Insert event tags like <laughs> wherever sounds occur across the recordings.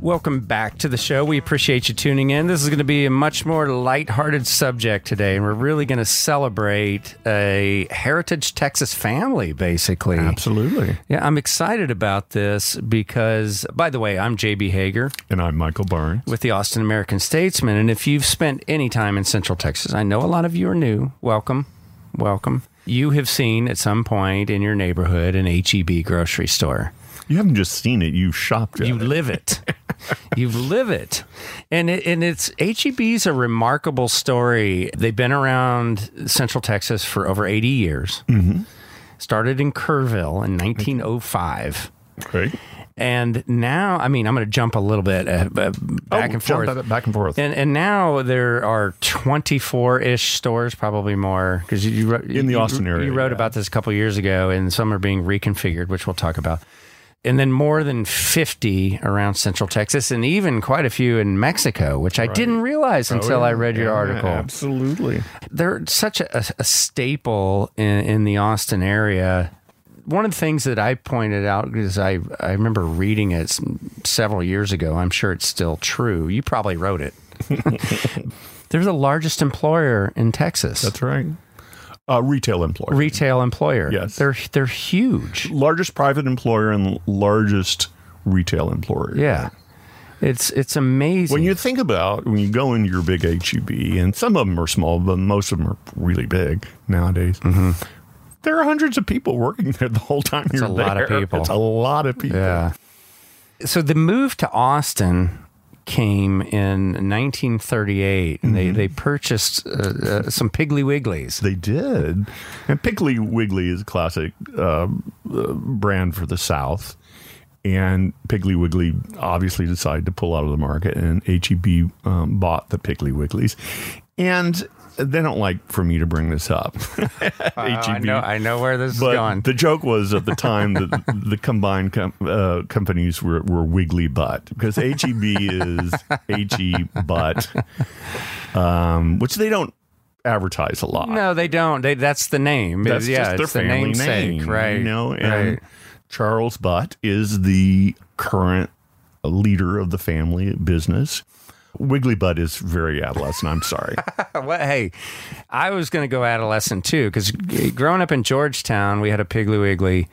Welcome back to the show. We appreciate you tuning in. This is going to be a much more lighthearted subject today, and we're really going to celebrate a Heritage Texas family, basically. Absolutely. Yeah, I'm excited about this because, by the way, I'm JB Hager And I'm Michael Barnes. with the Austin American Statesman. And if you've spent any time in Central Texas, I know a lot of you are new. Welcome. Welcome. You have seen at some point in your neighborhood an HEB grocery store. You haven't just seen it, you've shopped at You it. live it. <laughs> you live it. And it, and it's HEB's a remarkable story. They've been around Central Texas for over 80 years. Mm-hmm. Started in Kerrville in 1905. Right? And now, I mean, I'm going to jump a little bit uh, uh, back Oh, and forth. back and forth. And and now there are 24 ish stores, probably more, because you, you In the you- Austin area, You wrote yeah. about this a couple years ago, and some are being reconfigured, which we'll talk about. And then more than 50 around Central Texas, and even quite a few in Mexico, which I didn't realize oh, until I read your Oh, Yeah, article. Absolutely. They're such a, a staple in, in the Austin area. One of the things that I pointed out is I, I remember reading it several years ago. I'm sure it's still true. You probably wrote it. <laughs> They're the largest employer in Texas. That's right. Uh, retail employer. retail employer. Yes. They're they're huge. largest private employer and largest retail employer. Yeah. It's it's amazing. When you think about when you go into your big HEB, and some of them are small, but most of them are really big nowadays. Mm-hmm. There are hundreds of people working there the whole time you're a lot of people. It's a lot of people. Yeah. So the move to Austin came in 1938, and they, they purchased uh, uh, some Piggly Wigglies. They did. And Piggly Wiggly is a classic uh, uh, brand for the South. And Piggly Wiggly obviously decided to pull out of the market, and HEB um, bought the Piggly Wigglies. And they don't like for me to bring this up. <laughs> I know, I know where this is But going. the joke was at the time that the combined com- uh, companies were, were Wiggly Butt because HEB is HE Butt, um, which they don't advertise a lot. no, they don't. They that's the name. That's yeah, it's the family namesake, name, right? You know, and right. Charles Butt is the current leader of the family business. Wiggly Butt is very adolescent. I'm sorry. <laughs> Well, hey, I was going to go adolescent too because growing up in Georgetown, we had a Piggly Wiggly,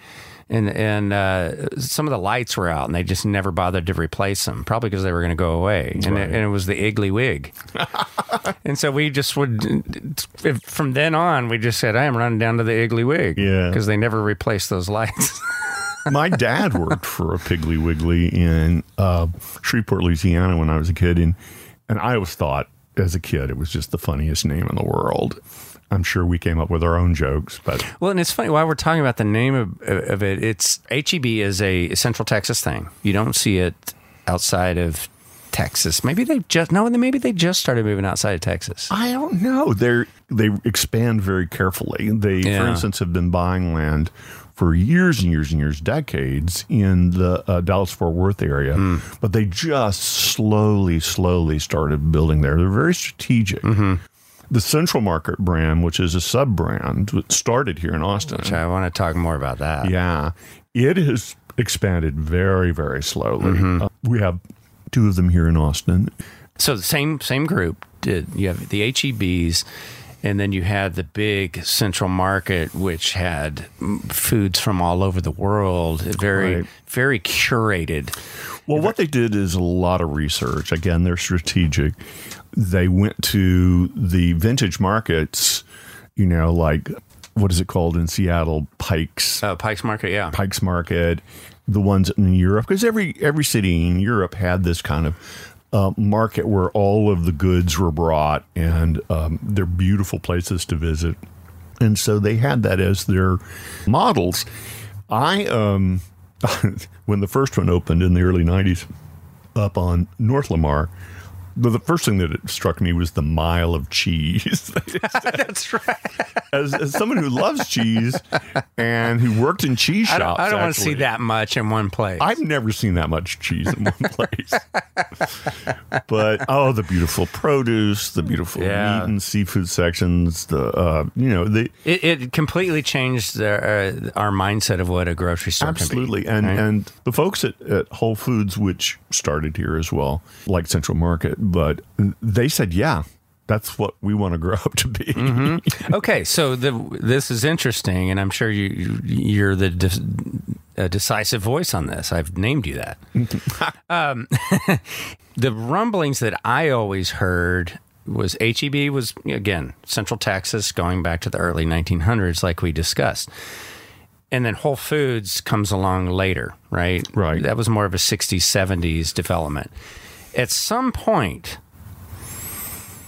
and and uh, some of the lights were out, and they just never bothered to replace them, probably because they were going to go away, and, it, and it was the Iggly Wig, <laughs> and so we just would. if- From then on, we just said, "I am running down to the Iggly Wig," Yeah. because they never replaced those lights. <laughs> My dad worked for a Piggly Wiggly in uh, Shreveport, Louisiana when I was a kid. And, and I always thought as a kid it was just the funniest name in the world. I'm sure we came up with our own jokes, but Well, and it's funny while we're talking about the name of, of it. It's HEB is a Central Texas thing. You don't see it outside of Texas. Maybe they just no. Maybe they just started moving outside of Texas. I don't know. They they expand very carefully. They, for instance, have been buying land for years and years and years, decades in the uh, Dallas Fort Worth area, Hmm. but they just slowly, slowly started building there. They're very strategic. Mm-hmm. The Central Market brand, which is a sub brand, started here in Austin. Which I want to talk more about that. Yeah, it has expanded very, very slowly. Mm-hmm. Uh, we have two of them here in Austin. So the same same group did. You have the HEBs, and then you had the big Central Market, which had foods from all over the world. Very Right. very curated. Well, what they did is a lot of research. Again, they're strategic. They went to the vintage markets, you know, like what is it called in Seattle? Pikes, Uh, Pike's Market, yeah. Pikes Market, the ones in Europe, because every every city in Europe had this kind of uh, market where all of the goods were brought, and um, they're beautiful places to visit. And so they had that as their models. I um, <laughs> when the first one opened in the early '90s, up on North Lamar, the, the first thing that it struck me was the mile of cheese. <laughs> That's right. as, as someone who loves cheese and who worked in cheese I shops, don't, I don't want to see that much in one place. I've never seen that much cheese in one place. <laughs> but oh, the beautiful produce, the beautiful Yeah. meat and seafood sections, the uh, you know the it, it completely changed the, uh, our mindset of what a grocery store absolutely can and right? and the folks at, at Whole Foods, which started here as well, like Central Market, but they said, yeah, that's what we want to grow <laughs> up to be. Mm-hmm. okay, so the, this is interesting, and I'm sure you, you you're the de- decisive voice on this. I've named you that. <laughs> um, <laughs> the rumblings that I always heard was HEB was again Central Texas, going back to the early 1900s, like we discussed. And then Whole Foods comes along later, right? Right. That was more of a 60s, 70s development. At some point,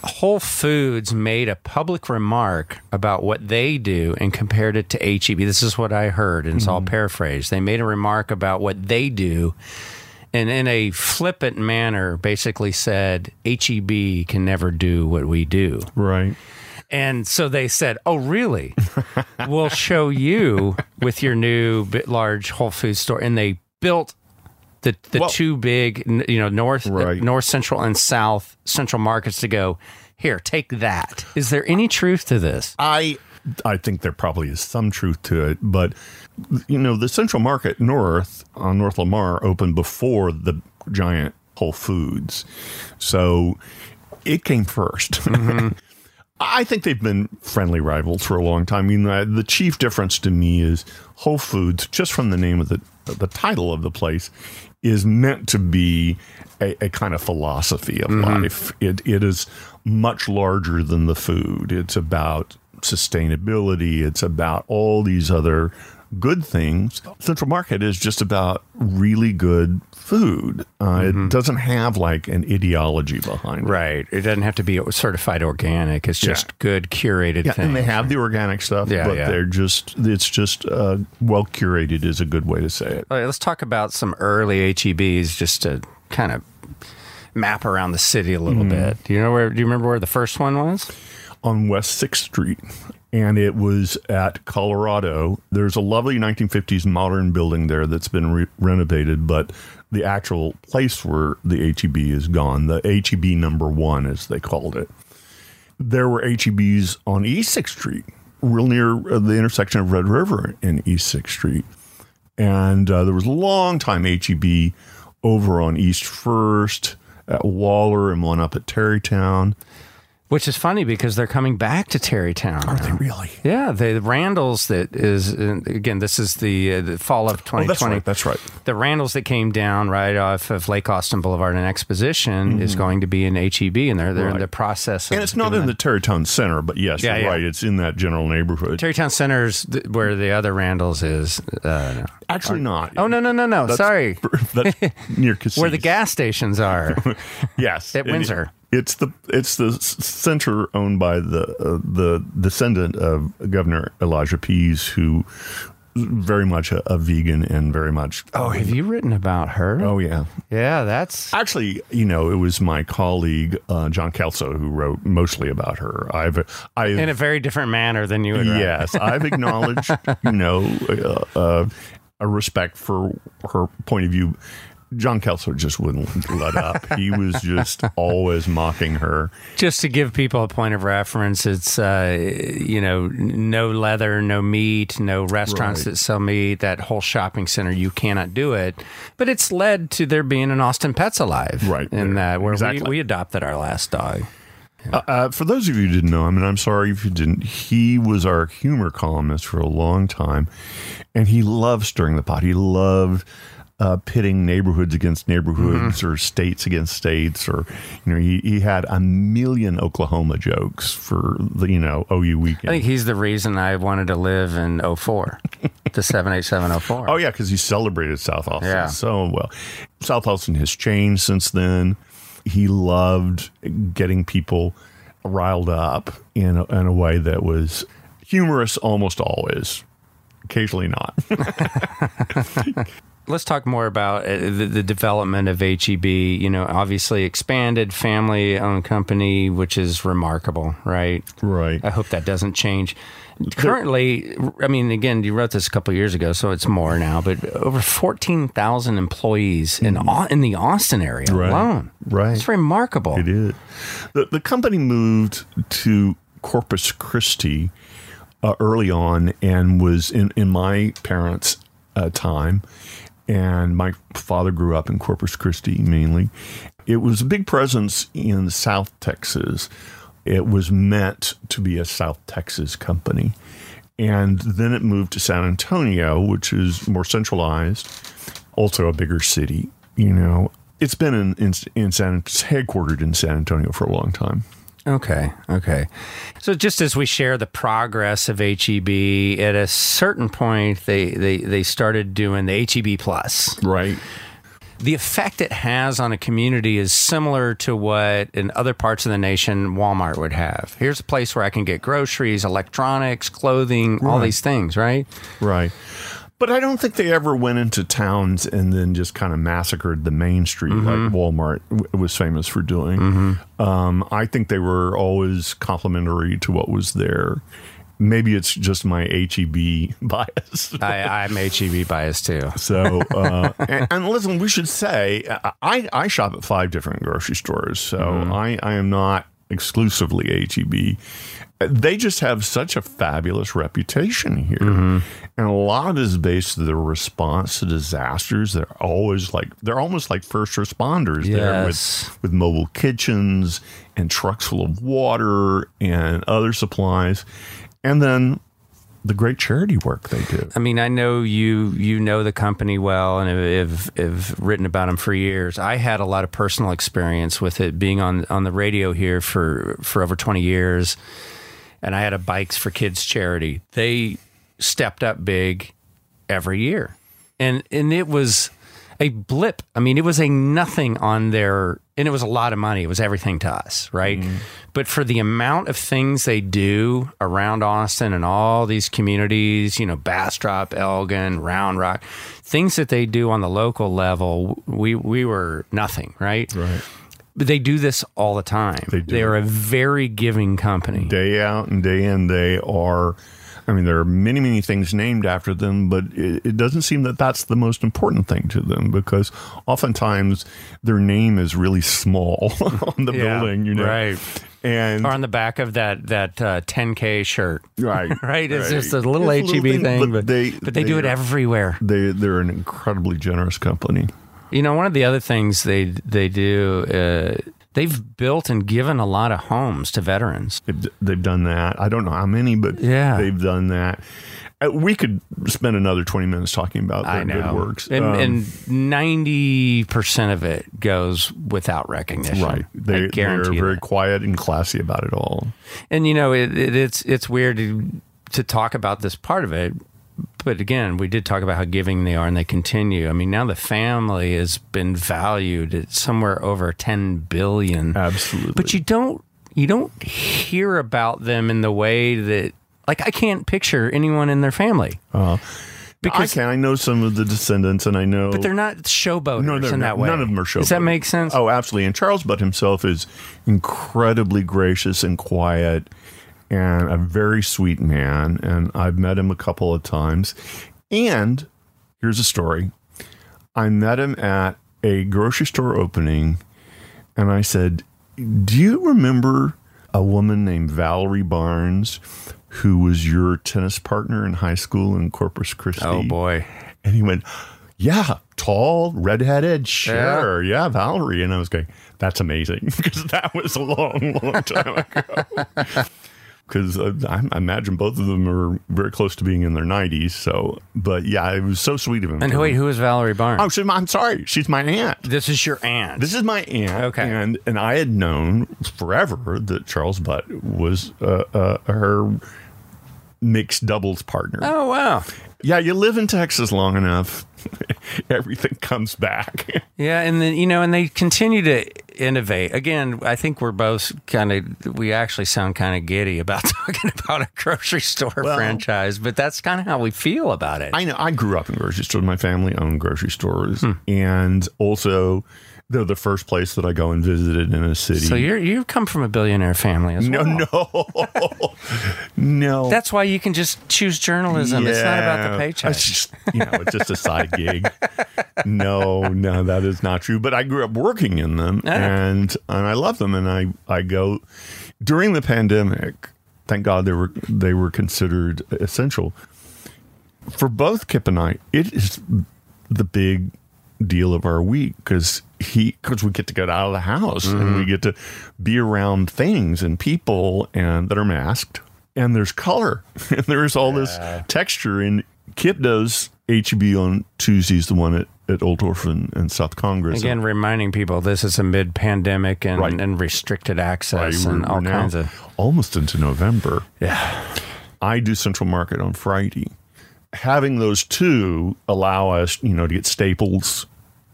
Whole Foods made a public remark about what they do and compared it to HEB. This is what I heard, and it's all mm-hmm. paraphrased. They made a remark about what they do, and in a flippant manner, basically said HEB can never do what we do. right. And so they said, "Oh, really? <laughs> we'll show you with your new large Whole Foods store." And they built the the Well- two big, you know, north, Right. north central and south central markets to go. Here, take that. Is there any truth to this? I I think there probably is some truth to it, but you know, the Central Market North on North Lamar opened before the giant Whole Foods, so it came 1st <laughs> I think they've been friendly rivals for a long time. I mean, uh, the chief difference to me is Whole Foods, just from the name of the the title of the place, is meant to be a, a kind of philosophy of mm-hmm. life. It it is much larger than the food. It's about sustainability. It's about all these other good things. Central Market is just about really good food. Uh, It doesn't have like an ideology behind it. Right. It doesn't have to be certified organic. It's just Yeah. good curated Yeah, things. and they have the organic stuff, Yeah, but yeah. they're just it's just uh, well curated is a good way to say it. All right, let's talk about some early HEBs just to kind of map around the city a little bit. Do you know where? Do you remember where the first one was? On West Sixth Street, and it was at Colorado. There's a lovely 1950s modern building there that's been re- renovated, but the actual place where the HEB is gone. The HEB number one, as they called it. There were HEBs on East Sixth Street, real near uh, the intersection of Red River and East Sixth Street, and uh, there was a long time HEB over on East First at Waller and one up at Tarrytown. Which is funny because they're coming back to Tarrytown. Are they really? Yeah, the Randalls that is uh, again. This is the, uh, the fall of 2020. Oh, that's right. That's right. The Randalls that came down right off of Lake Austin Boulevard and Exposition is going to be in HEB, and they're they're in Mm-hmm. The process. Of And it's not in that. the Tarrytown Center, but yes, Yeah, you're yeah. right. It's in that general neighborhood. Tarrytown Center's th- where the other Randalls is. Uh, Actually, not. oh no no no no! That's- Sorry, <laughs> That's near Casis. <laughs> where the gas stations are. <laughs> Yes, at Windsor. It's the it's the center owned by the uh, the descendant of Governor Elisha Pease, who very much a, a vegan and very much. oh, have you written about her? Oh yeah. yeah, that's Actually, you know, it was my colleague uh, John Kelso who wrote mostly about her. I've I've in a very different manner than you. Yes, I've acknowledged, <laughs> you know, uh, uh, a respect for her point of view. John Kelso just wouldn't let up. He was just always mocking her. Just to give people a point of reference, it's uh, you know no leather, no meat, no restaurants Right. that sell meat. That whole shopping center, you cannot do it. But it's led to there being an Austin Pets Alive, Right. In that where Exactly. we, we adopted our last dog. Uh, uh, for those of you who didn't know, I mean, I'm sorry if you didn't. He was our humor columnist for a long time, and he loved stirring the pot. He loved uh, pitting neighborhoods against neighborhoods or states against states, or you know, he, he had a million Oklahoma jokes for the you know OU weekend. I think he's the reason I wanted to live in 04, the 78704. Oh yeah, because he celebrated South Austin Yeah. so well. South Austin has changed since then. He loved getting people riled up in a, in a way that was humorous almost always, occasionally not. <laughs> <laughs> let's talk more about uh, the, the development of HEB. You know, obviously expanded family owned company, which is remarkable, right? Right. I hope that doesn't change. Currently, I mean, again, you wrote this a couple years ago, so it's more now, but over 14,000 employees in, in the Austin area Right. alone. Right. It's remarkable. It is. The, the company moved to Corpus Christi uh, early on and was in, in my parents' uh, time. And my father grew up in Corpus Christi mainly. It was a big presence in South Texas. It was meant to be a South Texas company. And then it moved to San Antonio, which is more centralized, also a bigger city. You know, it's been in, in, in San, headquartered in San Antonio for a long time. Okay. Okay. So just as we share the progress of HEB, at a certain point, they, they, they started doing the HEB Plus. Right. The effect it has on a community is similar to what in other parts of the nation Walmart would have. Here's a place where I can get groceries, electronics, clothing, all these things, right? Right. But I don't think they ever went into towns and then just kind of massacred the main street like Walmart w- was famous for doing. Um, I think they were always complimentary to what was there. Maybe it's just my HEB <laughs> bias. I, I'm HEB biased too. So, uh, <laughs> and, and listen, we should say I, I shop at five different grocery stores, so I, I am not exclusively HEB. They just have such a fabulous reputation here, mm-hmm. and a lot of it is based on their response to disasters. They're always like they're almost like first responders there Yes. with with mobile kitchens and trucks full of water and other supplies, and then the great charity work they do. I mean, I know you you know the company well and have, have, have written about them for years. I had a lot of personal experience with it, being on on the radio here for for over twenty years, and I had a Bikes for Kids charity. They stepped up big every year, and and it was a blip. I mean, it was a nothing on their, and it was a lot of money. It was everything to us, right? Mm-hmm. But for the amount of things they do around Austin and all these communities, you know, Bastrop, Elgin, Round Rock, things that they do on the local level, we we were nothing, right? Right. But they do this all the time. They do. They are a very giving company. day out and day in they are i mean there are many many things named after them but it, it doesn't seem that that's the most important thing to them because oftentimes their name is really small <laughs> on the Yeah, building you know right. and Or on the back of that that uh, 10k shirt. right <laughs> Right, it's right. just a little It's HEB thing, but, they but they, do it everywhere. they they're an incredibly generous company You know, one of the other things they they do, uh, they've built and given a lot of homes to veterans. they've, they've done that i don't know how many but Yeah. they've done that Uh, we could spend another 20 minutes talking about their good works and Um, and ninety percent of it goes without recognition. right they, they're very that. quiet and classy about it all And you know, it, it, it's it's weird to, to talk about this part of it, but again, we did talk about how giving they are, and they continue. I mean, now the family has been valued at somewhere over ten billion. Absolutely. But you don't you don't hear about them in the way that like I can't picture anyone in their family Uh, because I can. I know some of the descendants, and I know. but they're not showboaters no, they're in that way. None of them are showboaters. Does that make sense? Oh, absolutely. And Charles Butt himself is incredibly gracious and quiet, and a very sweet man. And I've met him a couple of times. And here's a story: I met him at a grocery store opening, and I said, "Do you remember a woman named Valerie Barnes?" Who was your tennis partner in high school in Corpus Christi? Oh boy. And he went, Yeah, tall, redheaded, sure. Yeah, Valerie. And I was going, That's amazing. <laughs> Because that was a long, long time ago. Because I, I imagine both of them are very close to being in their 90s. So, but yeah, it was so sweet of him. And wait, who is Valerie Barnes? Oh, she's my, I'm sorry. She's my aunt. this is your aunt. This is my aunt. Okay. And and I had known forever that Charles Butt was uh, uh, her mixed doubles partner. oh wow. Yeah, you live in Texas long enough, <laughs> everything comes back. <laughs> Yeah, and then you know, and they continue to innovate. Again, I think we're both kind of, we actually sound kind of giddy about <laughs> talking about a grocery store Well- franchise, but that's kind of how we feel about it. I know I grew up in grocery stores. My family owned grocery stores, Hmm. and also they're the first place that I go and visited in a city. so you're, you come from a billionaire family as no, well. no, <laughs> no. That's why you can just choose journalism. It's not about the paycheck. It's just, you know, it's just a side gig. No, no, that is not true. But I grew up working in them, Yeah. and and I love them. And I I go during the pandemic. Thank God they were they were considered essential for both Kip and I. It is the big deal of our week because he because we get to get out of the house and we mm-hmm. get to be around things and people and that are masked and there's color <laughs> and there's all this texture and Kip does HEB on Tuesdays the one at, at Oltorf and South Congress Again, reminding people this is a mid pandemic and, Right. and restricted Right, access we're- and all now kinds of. almost into November Yeah. I do Central Market on Friday. Having those two allow us, you know, to get staples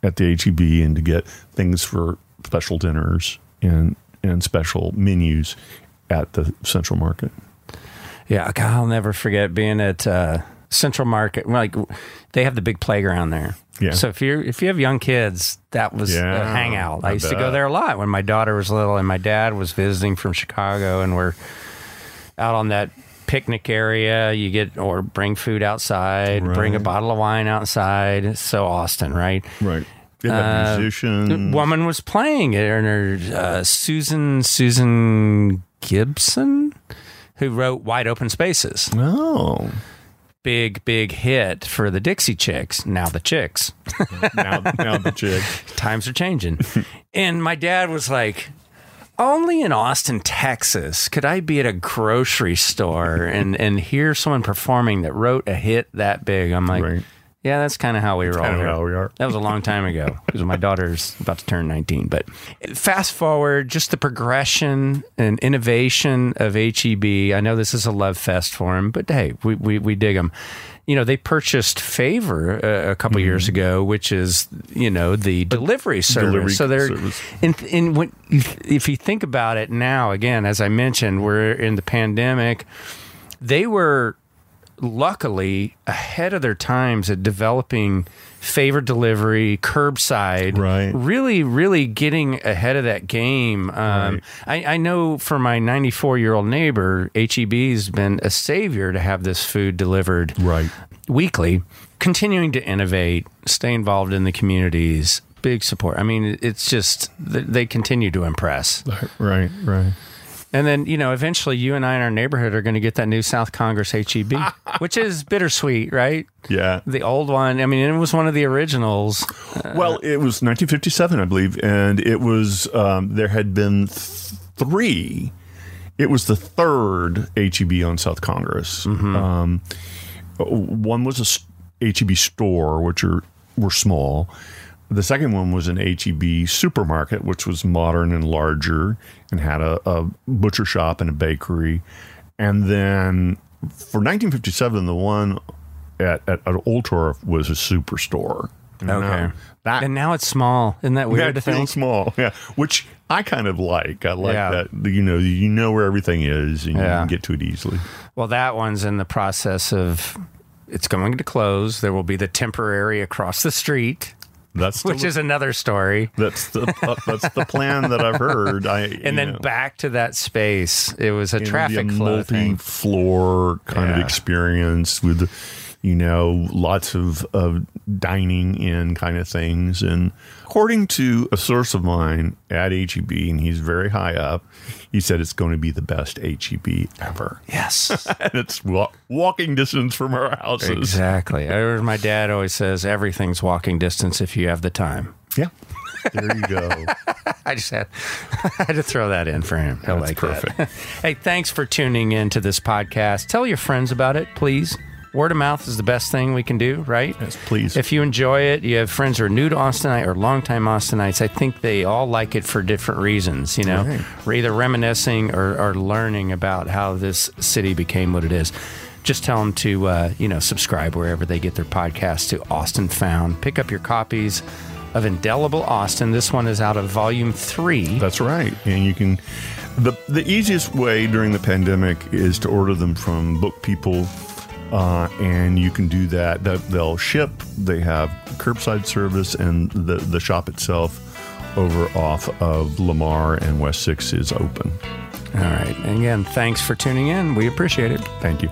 at the HEB and to get things for special dinners and and special menus at the Central Market. Yeah. I'll never forget being at uh, Central Market. Like, they have the big playground there. Yeah. So if you're if you have young kids, that was a hangout. I, I used to go there a lot when my daughter was little, and my dad was visiting from Chicago, and we're out on that picnic area. You get or bring food outside, bring a bottle of wine outside. It's so Austin, right? Right. Have Uh, musicians. woman was playing it, and her uh, Susan Susan Gibson, who wrote Wide Open Spaces, Oh, big big hit for the Dixie Chicks. Now the Chicks. <laughs> now, now the chick. <laughs> Times are changing, and my dad was like. Only in Austin, Texas, could I be at a grocery store and, and hear someone performing that wrote a hit that big. I'm like, Right. Yeah, that's kind of how we roll. Here. how we are. That was a long time ago because my daughter's about to turn 19. But fast forward, just the progression and innovation of HEB. I know this is a love fest for him, but hey, we, we, we dig them. You know, they purchased Favor uh, a couple years ago, which is, you know, the delivery service. delivery so they're, service. in, in when, if you think about it now, again, as I mentioned, we're in the pandemic. They were luckily ahead of their times at developing favor delivery, curbside, Right. really, really getting ahead of that game. Um, I, I know for my 94 year old neighbor, HEB's been a savior to have this food delivered Right. weekly, continuing to innovate, stay involved in the communities. Big support. I mean, it's just they continue to impress. Right. Right. And then, you know, eventually you and I in our neighborhood are going to get that new South Congress HEB, <laughs> which is bittersweet, right? Yeah. The old one, I mean, it was one of the originals. Well, it was 1957, I believe, and it was um, there had been th- three. It was the third HEB on South Congress. Um, one was a HEB store, which are were small. The second one was an HEB supermarket, which was modern and larger, and had a, a butcher shop and a bakery. And then for 1957, the one at, at, at Oltorf was a superstore. Okay. That And now it's small. Isn't that weird to think? feels small, yeah. Which I kind of like. I like Yeah. that. You know, you know where everything is, and you can get to it easily. Well, that one's in the process of it's going to close. There will be the temporary across the street, That's which the, is another story. that's the uh, that's the plan that I've <laughs> heard. I And then back to that space. It was a traffic multi-floor kind of experience with, you know, lots of of dining in kind of things. And according to a source of mine at HEB, and he's very high up, he said it's going to be the best HEB ever. Yes. <laughs> and it's wa- walking distance from our houses. exactly. I my dad always says everything's walking distance if you have the time. Yeah. There you go. <laughs> I just had, <laughs> I had to throw that in for him. He'll That's like perfect. that. hey, thanks for tuning in to this podcast. Tell your friends about it, please. Word of mouth is the best thing we can do, right? Yes, please. If you enjoy it, you have friends who are new to Austinite or longtime Austinites, I think they all like it for different reasons. You know, Right. we're either reminiscing or, or learning about how this city became what it is. Just tell them to, uh, you know, subscribe wherever they get their podcasts to Austin Found. Pick up your copies of Indelible Austin. This one is out of volume three. That's right. And you can the the easiest way during the pandemic is to order them from BookPeople. Uh, and you can do that. That they'll ship. They have curbside service, and the the shop itself over off of Lamar and West Six is open. All right. And again, thanks for tuning in. We appreciate it. Thank you.